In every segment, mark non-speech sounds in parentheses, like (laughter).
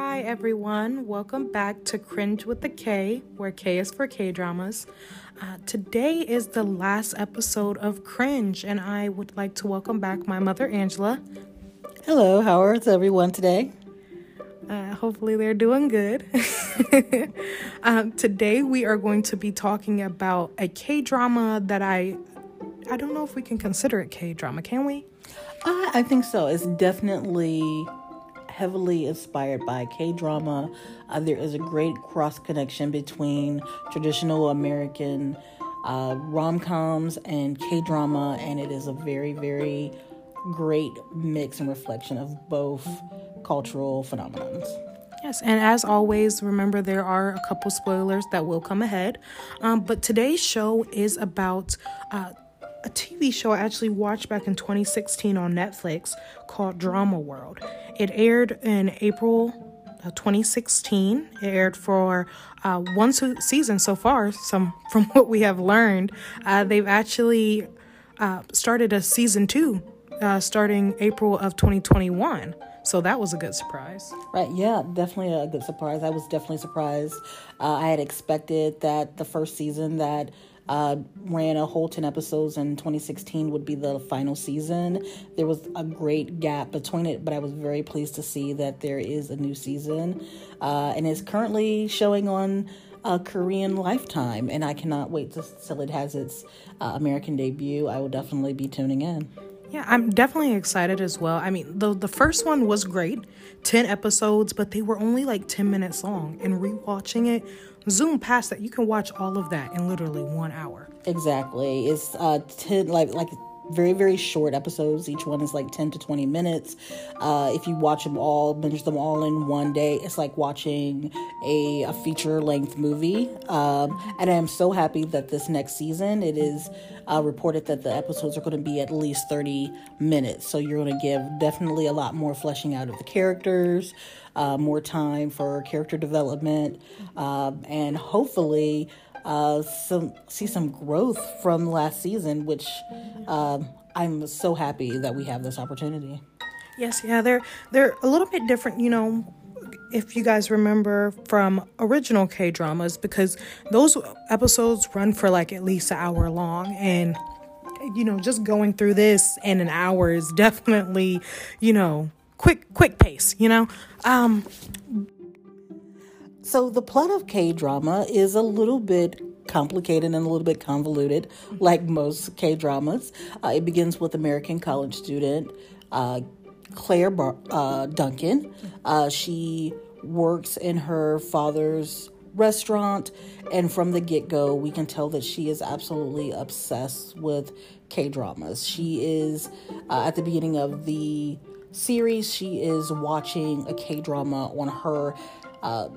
Hi, everyone. Welcome back to Cringe with the K, where K is for K dramas. Uh, today is the last episode of Cringe, and I would like to welcome back my mother, Angela. Hello, how is everyone today? Uh, hopefully, they're doing good. (laughs) um, today, we are going to be talking about a K drama that I I don't know if we can consider it K drama, can we? Uh, I think so. It's definitely heavily inspired by K drama. Uh, there is a great cross connection between traditional American uh, rom coms and K drama, and it is a very, very great mix and reflection of both cultural phenomenons. Yes, and as always, remember there are a couple spoilers that will come ahead. Um, but today's show is about uh, a TV show I actually watched back in 2016 on Netflix called Drama World. It aired in April 2016. It aired for uh, one season so far. Some (laughs) from what we have learned, uh, they've actually uh, started a season two, uh, starting April of 2021. So that was a good surprise. Right, yeah, definitely a good surprise. I was definitely surprised. Uh, I had expected that the first season that uh, ran a whole 10 episodes in 2016 would be the final season. There was a great gap between it, but I was very pleased to see that there is a new season uh, and is currently showing on a Korean Lifetime. And I cannot wait to, till it has its uh, American debut. I will definitely be tuning in. Yeah, I'm definitely excited as well. I mean, the the first one was great, 10 episodes, but they were only like 10 minutes long. And rewatching it zoom past that. You can watch all of that in literally one hour. Exactly. It's uh ten like like very very short episodes. Each one is like 10 to 20 minutes. Uh, if you watch them all binge them all in one day it's like watching a, a feature length movie. Um, and i'm so happy that this next season it is uh, reported that the episodes are going to be at least 30 minutes. So you're going to give definitely a lot more fleshing out of the characters uh, more time for character development um, and hopefully uh, some see some growth from last season, which uh, I'm so happy that we have this opportunity. Yes, yeah, they're they're a little bit different, you know. If you guys remember from original K dramas, because those episodes run for like at least an hour long, and you know, just going through this in an hour is (laughs) definitely, you know, quick quick pace. You know, um, so the plot of K drama is a little bit complicated and a little bit convoluted, like most K dramas. Uh, it begins with American college student uh, Claire Bar- uh, Duncan. Uh, she works in her father's restaurant, and from the get go, we can tell that she is absolutely obsessed with K dramas. She is uh, at the beginning of the series, she is watching a K drama on her uh,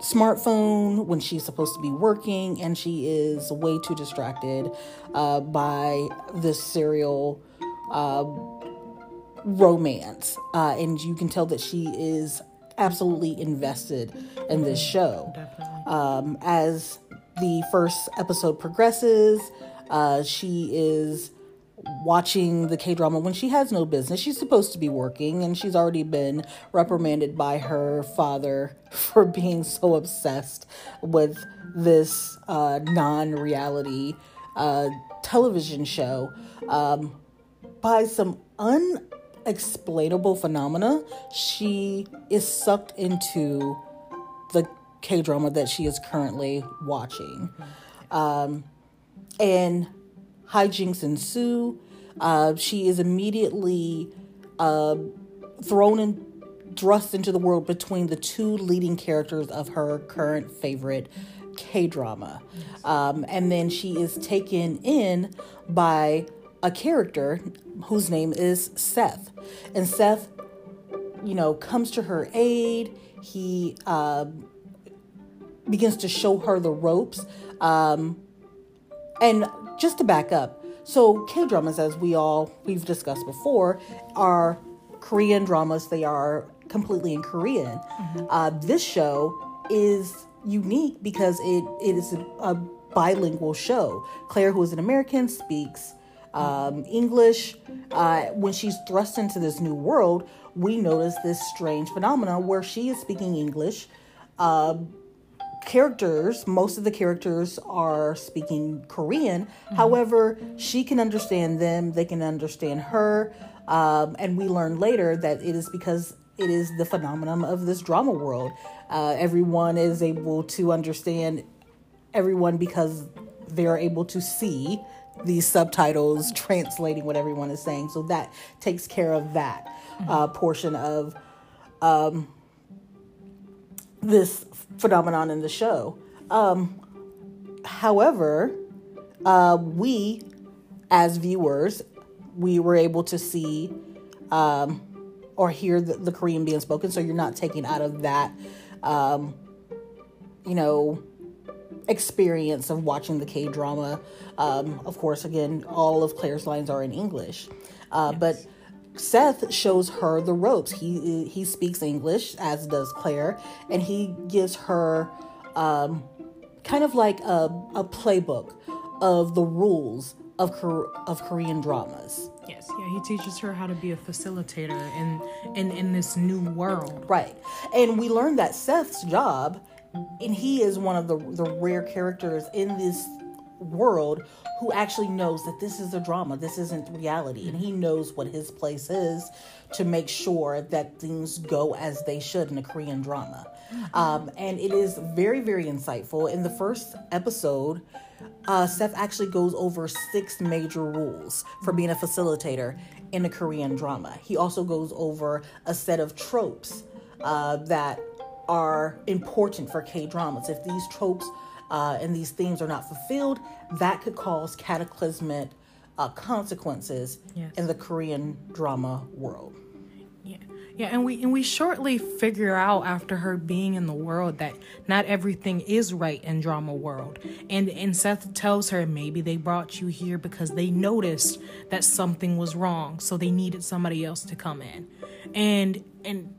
smartphone when she's supposed to be working, and she is way too distracted uh, by this serial uh, romance. Uh, and you can tell that she is absolutely invested in this show. Um, as the first episode progresses, uh, she is watching the K drama when she has no business. She's supposed to be working, and she's already been reprimanded by her father (laughs) for being so obsessed with this uh, non reality uh, television show um, by some unexplainable phenomena. She is sucked into the K drama that she is currently watching. Um, and hijinks ensue. Uh, she is immediately uh, thrown and thrust into the world between the two leading characters of her current favorite K drama. Um, and then she is taken in by a character whose name is Seth. And Seth, you know, comes to her aid. He uh, begins to show her the ropes. Um, and just to back up, so K dramas, as we all we've discussed before, are Korean dramas. They are completely in Korean. Mm-hmm. Uh, this show is unique because it it is a, a bilingual show. Claire, who is an American, speaks um, English. Uh, when she's thrust into this new world, we notice this strange phenomenon where she is speaking English. Uh, characters, most of the characters are speaking Korean. Mm-hmm. However, she can understand them, they can understand her. Um, and we learn later that it is because it is the phenomenon of this drama world. Uh, everyone is able to understand everyone because they're able to see these subtitles translating what everyone is saying. So that takes care of that uh, portion of um, this phenomenon in the show. Um, however, uh, we as viewers, we were able to see um, or hear the, the, Korean being spoken, so you're not taken out of that, um, you know, experience of watching the K drama. Um, of course, again, all of Claire's lines are in English, uh, yes. but Seth shows her the ropes. He he speaks English, as does Claire, and he gives her um, kind of like a, a playbook of the rules of of Korean dramas. Yes, yeah, he teaches her how to be a facilitator in in in this new world. Right, and we learn that Seth's job, and he is one of the the rare characters in this world who actually knows that this is a drama, this isn't reality, and he knows what his place is to make sure that things go as they should in a Korean drama. Um, and it is very, very insightful. In the first episode, uh, Seth actually goes over six major rules for being a facilitator in a Korean drama. He also goes over a set of tropes uh, that are important for K dramas. If these tropes uh, and these themes are not fulfilled, that could cause cataclysmic uh, consequences yes. in the Korean drama world. Yeah, yeah, and we and we shortly figure out after her being in the world that not everything is right in drama world, and and Seth tells her maybe they brought you here because they noticed that something was wrong, so they needed somebody else to come in, and and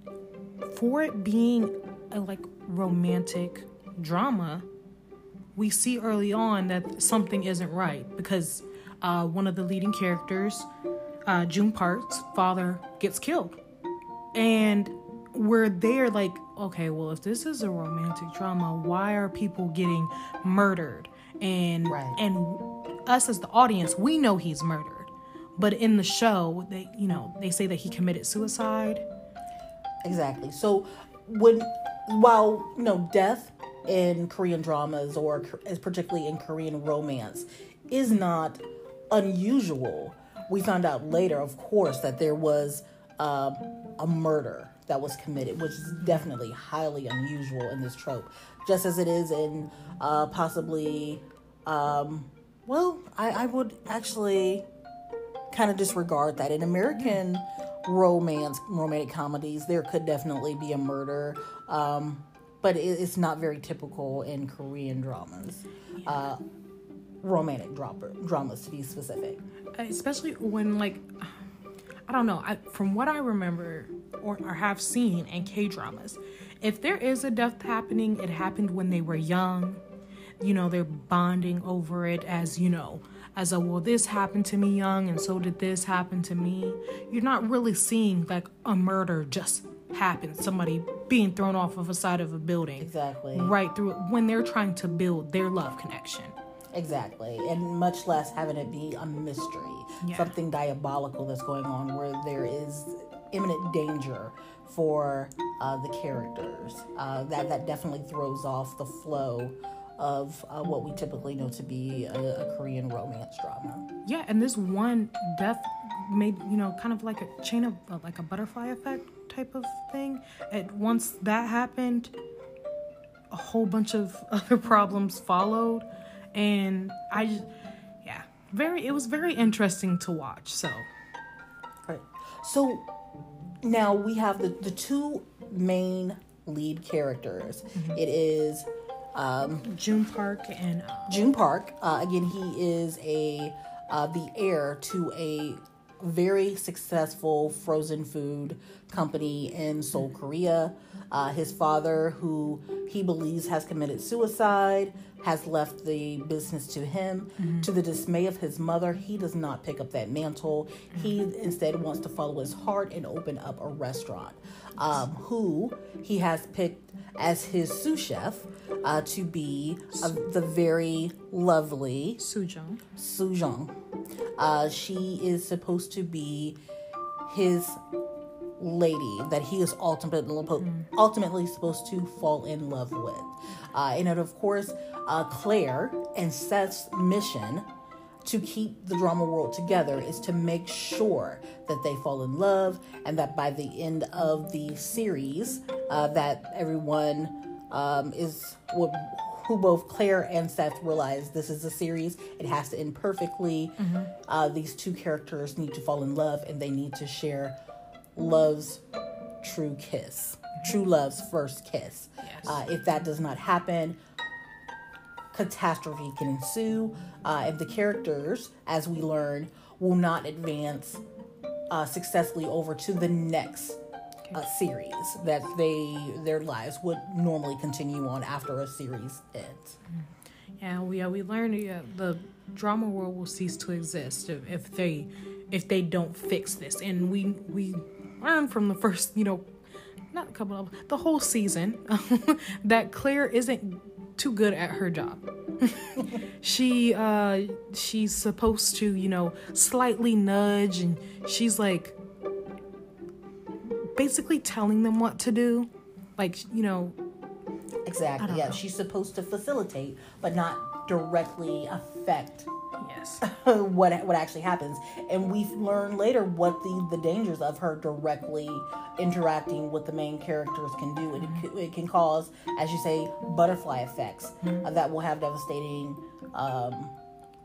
for it being a like romantic drama we see early on that something isn't right because uh, one of the leading characters, uh, Joon Park's father, gets killed. And we're there like, okay, well, if this is a romantic drama, why are people getting murdered? And right. and us as the audience, we know he's murdered. But in the show, they you know, they say that he committed suicide. Exactly. So when while you know death in Korean dramas or particularly in Korean romance is not unusual. We found out later, of course, that there was uh, a murder that was committed, which is definitely highly unusual in this trope, just as it is in uh, possibly, um, well, I, I would actually kind of disregard that. In American romance, romantic comedies, there could definitely be a murder. Um, but it's not very typical in Korean dramas. Uh, romantic dropper, dramas to be specific. Especially when like (sighs) I don't know, I, from what I remember or, or have seen in K dramas, if there is a death happening, it happened when they were young. You know, they're bonding over it as, you know, as a well, this happened to me young, and so did this happen to me. You're not really seeing like a murder just happen. Somebody being thrown off of a side of a building. Exactly. Right through when they're trying to build their love connection. Exactly. And much less having it be a mystery, yeah. something diabolical that's going on where there is imminent danger for uh, the characters. Uh, that, that definitely throws off the flow of uh, what we typically know to be a, a, Korean romance drama. Yeah, and this one death made you know kind of like a chain of like a butterfly effect type of thing. And once that happened, a whole bunch of (laughs) other problems followed, and I just yeah, very it was very interesting to watch. So, right. So now we have the the two main lead characters. Mm-hmm. It is um, Joon Park and uh, Joon Park. Uh, again, he is a uh, the heir to a very successful frozen food company in Seoul, Korea. Uh, his father, who he believes has committed suicide, has left the business to him. Mm-hmm. To the dismay of his mother, he does not pick up that mantle. He instead wants to follow his heart and open up a restaurant. Um, who he has picked as his sous chef uh, to be uh, the very lovely Sujong. Sujong. Uh, she is supposed to be his lady that he is ultimately ultimately supposed to fall in love with. Uh, and of course, uh, Claire and Seth's mission to keep the drama world together is to make sure that they fall in love and that by the end of the series uh, that everyone um, is who both Claire and Seth realize this is a series. It has to end perfectly. Mm-hmm. Uh, these two characters need to fall in love and they need to share love's true kiss, true love's first kiss. Yes. Uh, if that does not happen, catastrophe can ensue. Uh, if the characters, as we learn, will not advance uh, successfully over to the next uh, series that they their lives would normally continue on after a series ends. Yeah, we uh, we learned uh, the drama world will cease to exist if, if they if they don't fix this, and we we learned from the first you know not a couple of the whole season (laughs) that Claire isn't too good at her job. (laughs) she uh she's supposed to, you know, slightly nudge and she's like basically telling them what to do. Like, you know, exactly. Yeah, know. she's supposed to facilitate but not directly affect yes (laughs) what what actually happens and we learn later what the the dangers of her directly interacting with the main characters can do it, mm-hmm. it, can cause as you say butterfly effects mm-hmm. uh, that will have devastating um,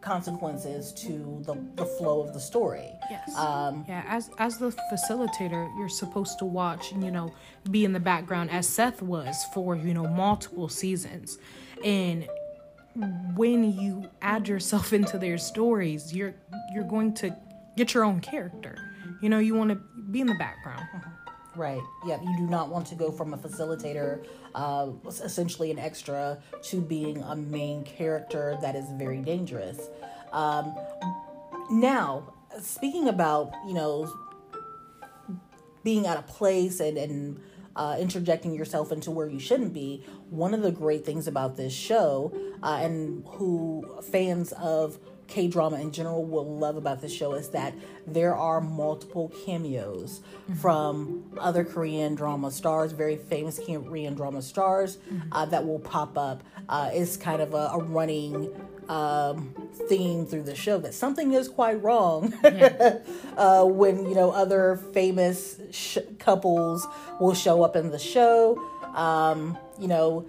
consequences to the, the flow of the story. Yes. Um, yeah. As as the facilitator, you're supposed to watch and you know be in the background as Seth was for you know multiple seasons, and when you add yourself (laughs) into their stories, you're you're going to get your own character. You know, you want to be in the background. Right. Yeah. You do not want to go from a facilitator, uh, essentially an extra, to being a main character. That is very dangerous. Um, now, speaking about you know being out of place and and uh, interjecting yourself into where you shouldn't be. One of the great things about this show, uh, and who fans of K drama in general will love about this show is that there are multiple cameos mm-hmm. from other Korean drama stars, very famous Korean drama stars mm-hmm. uh, that will pop up. Uh, it's kind of a, a running um, theme through the show that something is quite wrong (laughs) yeah. uh, when you know other famous sh- couples will show up in the show. Um, you know,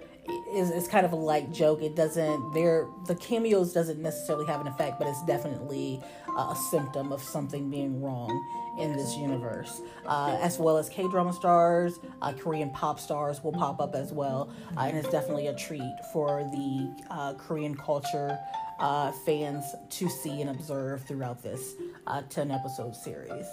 is it's kind of a light joke. It doesn't there the cameos doesn't necessarily have an effect, but it's definitely a symptom of something being wrong in this universe. Uh, as well as K drama stars, uh, Korean pop stars will pop up as well, uh, and it's definitely a treat for the uh, Korean culture. Uh, fans to see and observe throughout this 10 episode series.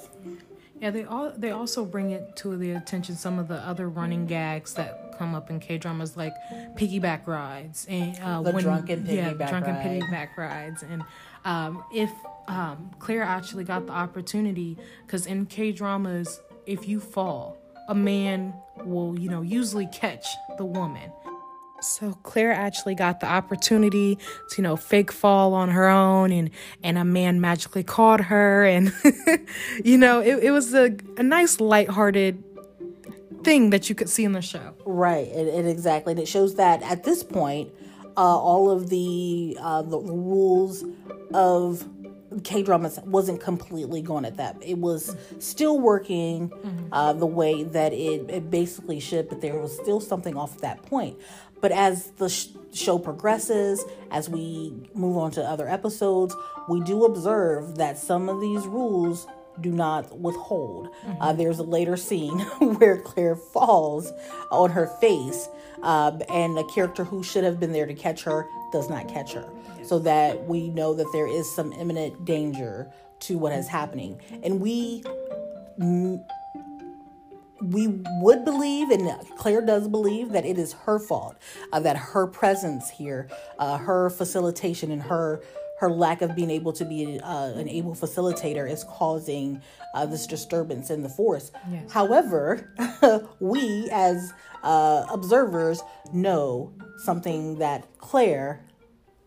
Yeah, they all they also bring it to the attention some of the other running gags that come up in K dramas like piggyback rides and uh, the when, drunken piggyback yeah, drunken ride. piggyback rides and um, if um, Claire actually got the opportunity because in K dramas if you fall a man will you know usually catch the woman so Claire actually got the opportunity to, you know, fake fall on her own and, and a man magically caught her. And, (laughs) you know, it, it was a, a nice lighthearted thing that you could see in the show. Right. It, it exactly. And it shows that at this point, uh, all of the, uh, the rules of K dramas wasn't completely gone at that. It was still working mm-hmm. uh, the way that it, it basically should, but there was still something off at that point. But as the sh- show progresses, as we move on to other episodes, we do observe that some of these rules do not withhold. Mm-hmm. Uh, there's a later scene (laughs) where Claire falls on her face, uh, and a character who should have been there to catch her does not catch her. So that we know that there is some imminent danger to what is happening. And we we would believe, and Claire does believe, that it is her fault, uh, that her presence here, uh, her facilitation, and her her lack of being able to be uh, an able facilitator is causing uh, this disturbance in the force. Yes. However, (laughs) we as uh, observers know something that Claire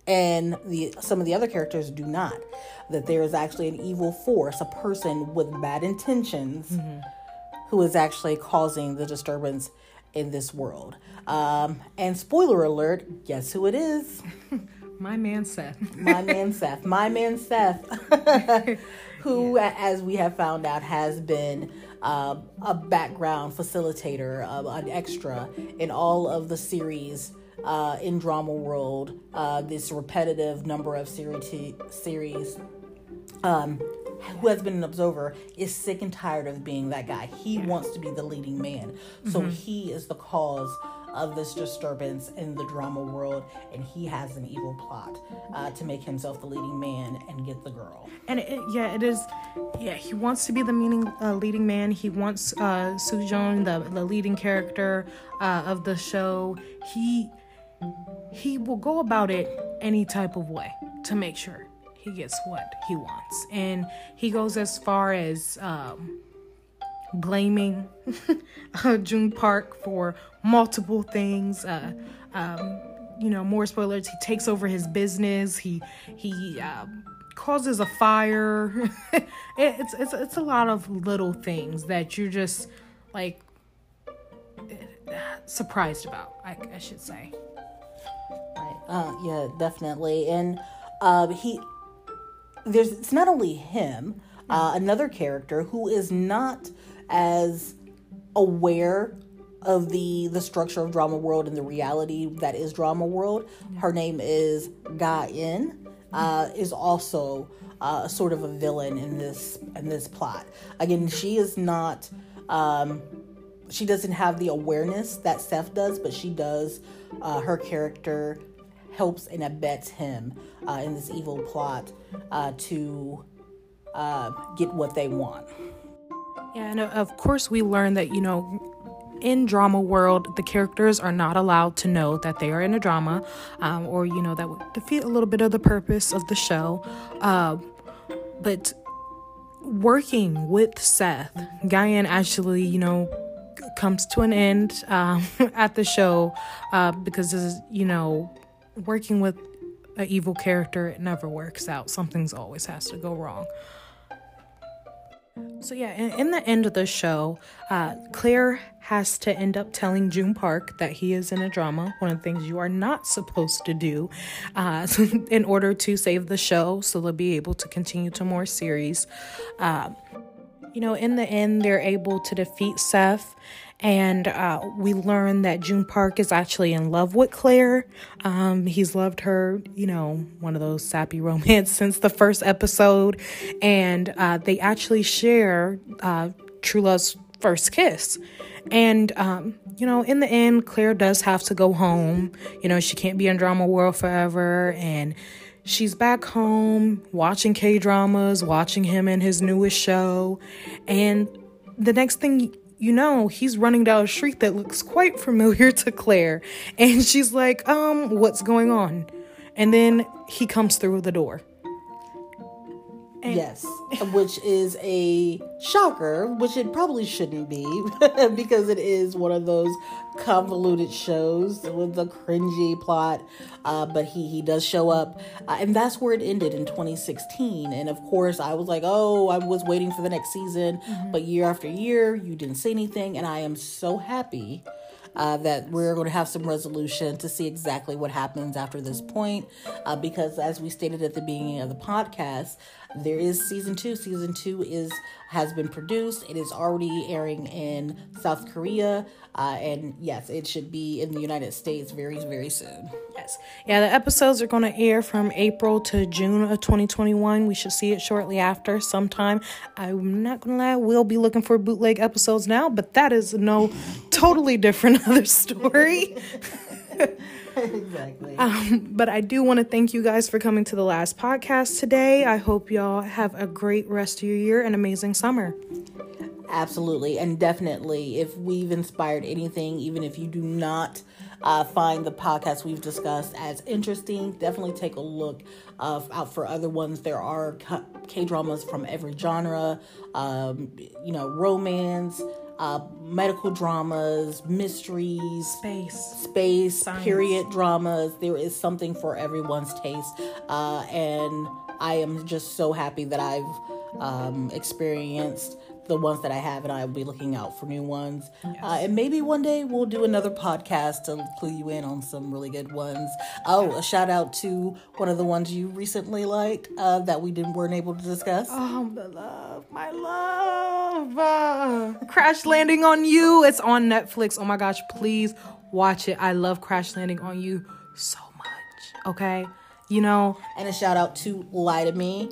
and the some of the other characters do not. That there is actually an evil force, a person with bad intentions. Mm-hmm who is actually causing the disturbance in this world. Um, and spoiler alert, guess who it is? (laughs) My man Seth. My man Seth. My man Seth, (laughs) who, yeah. as we have found out, has been uh, a background facilitator, uh, an extra in all of the series uh, in Drama World. Uh, this repetitive number of series, series um, who has been an observer is sick and tired of being that guy. He yeah. wants to be the leading man. So mm-hmm. he is the cause of this disturbance in the drama world, and he has an evil plot uh, to make himself the leading man and get the girl. And it, yeah, it is. Yeah, he wants to be the meaning uh, leading man. He wants uh, Sujong, the the leading character uh, of the show. He he will go about it any type of way to make sure he gets what he wants. And he goes as far as um, blaming (laughs) uh, Joon Park for multiple things. Uh, um, you know, more spoilers. He takes over his business. He he uh, causes a fire. (laughs) it's it's it's a lot of little things that you're just like surprised about. I, I should say. Right. Uh, yeah, definitely. And uh, he there's it's not only him, uh, another character who is not as aware of the the structure of drama world and the reality that is drama world. Her name is Ga In. Uh, is also uh, sort of a villain in this in this plot. Again, she is not. Um, she doesn't have the awareness that Seth does, but she does. Uh, her character helps and abets him uh, in this evil plot uh, to uh, get what they want. Yeah, and of course, we learn that, you know, in drama world the characters are not allowed to know that they are in a drama um, or you know that would defeat a little bit of the purpose of the show uh, but working with seth Ga-In actually you know comes to an end um, (laughs) at the show uh, because you know working with an evil character, it never works out. Something's always has to go wrong. So yeah, in, in the end of the show, uh, Claire has to end up telling Joon Park that he is in a drama. One of the things you are not supposed to do, uh, (laughs) in order to save the show, so they'll be able to continue to more series. Uh, you know, in the end, they're able to defeat Seth and uh, we learn that Joon Park is actually in love with Claire. Um, he's loved her, you know, one of those sappy (laughs) romance since the first episode, and uh, they actually share uh, True Love's first kiss. And um, you know, in the end, Claire does have to go home. You know, she can't be in drama world forever, and she's back home watching K dramas, watching him in his newest show, and the next thing you know, he's running down a street that looks quite familiar to Claire. And she's like, um, what's going on? And then he comes through the door. And yes, which is a shocker, which it probably shouldn't be (laughs) because it is one of those convoluted shows with a cringy plot. Uh, but he he does show up, uh, and that's where it ended in 2016. And of course, I was like, oh, I was waiting for the next season, mm-hmm. but year after year, you didn't say anything, and I am so happy uh, that we're going to have some resolution to see exactly what happens after this point. Uh, because as we stated at the beginning of the podcast, there is season two. Season two is has been produced. It is already airing in South Korea, uh, and yes, it should be in the United States very very soon. Yes, yeah. The episodes are going to air from April to June of 2021. We should see it shortly after, sometime. I'm not gonna lie, we'll be looking for bootleg episodes now, but that is no totally different (laughs) other story. (laughs) exactly. Um, but I do want to thank you guys for coming to the last podcast today. I hope y'all have a great rest of your year and amazing summer. Absolutely. And definitely, if we've inspired anything, even if you do not uh, find the podcast we've discussed as interesting, definitely take a look uh, out for other ones. There are K dramas from every genre, um, you know, romance. Uh, medical dramas, mysteries, space, space, Science. period dramas. There is something for everyone's taste, uh, and I am just so happy that I've um, experienced the ones that I have, and I will be looking out for new ones. Yes. Uh, and maybe one day we'll do another podcast to clue you in on some really good ones. Oh, a shout out to one of the ones you recently liked uh, that we didn't weren't able to discuss. Oh, the love, my love, uh, Crash Landing on You. It's on Netflix. Oh my gosh, please watch it. I love Crash Landing on You so much. Okay, you know. And a shout out to Lie to Me.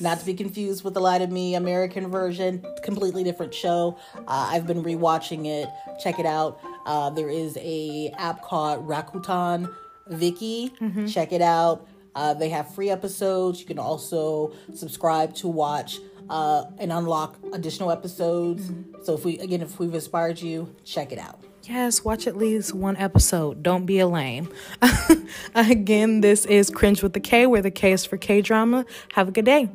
Not to be confused with the Lie to Me American version, completely different show. Uh, I've been rewatching it. Check it out. Uh, there is a app called Rakuten Viki. Mm-hmm. Check it out. Uh, they have free episodes. You can also subscribe to watch uh, and unlock additional episodes. Mm-hmm. So if we again, if we've inspired you, check it out. Yes, watch at least one episode. Don't be a lame. (laughs) Again, this is Cringe with the K, where the K is for K drama. Have a good day.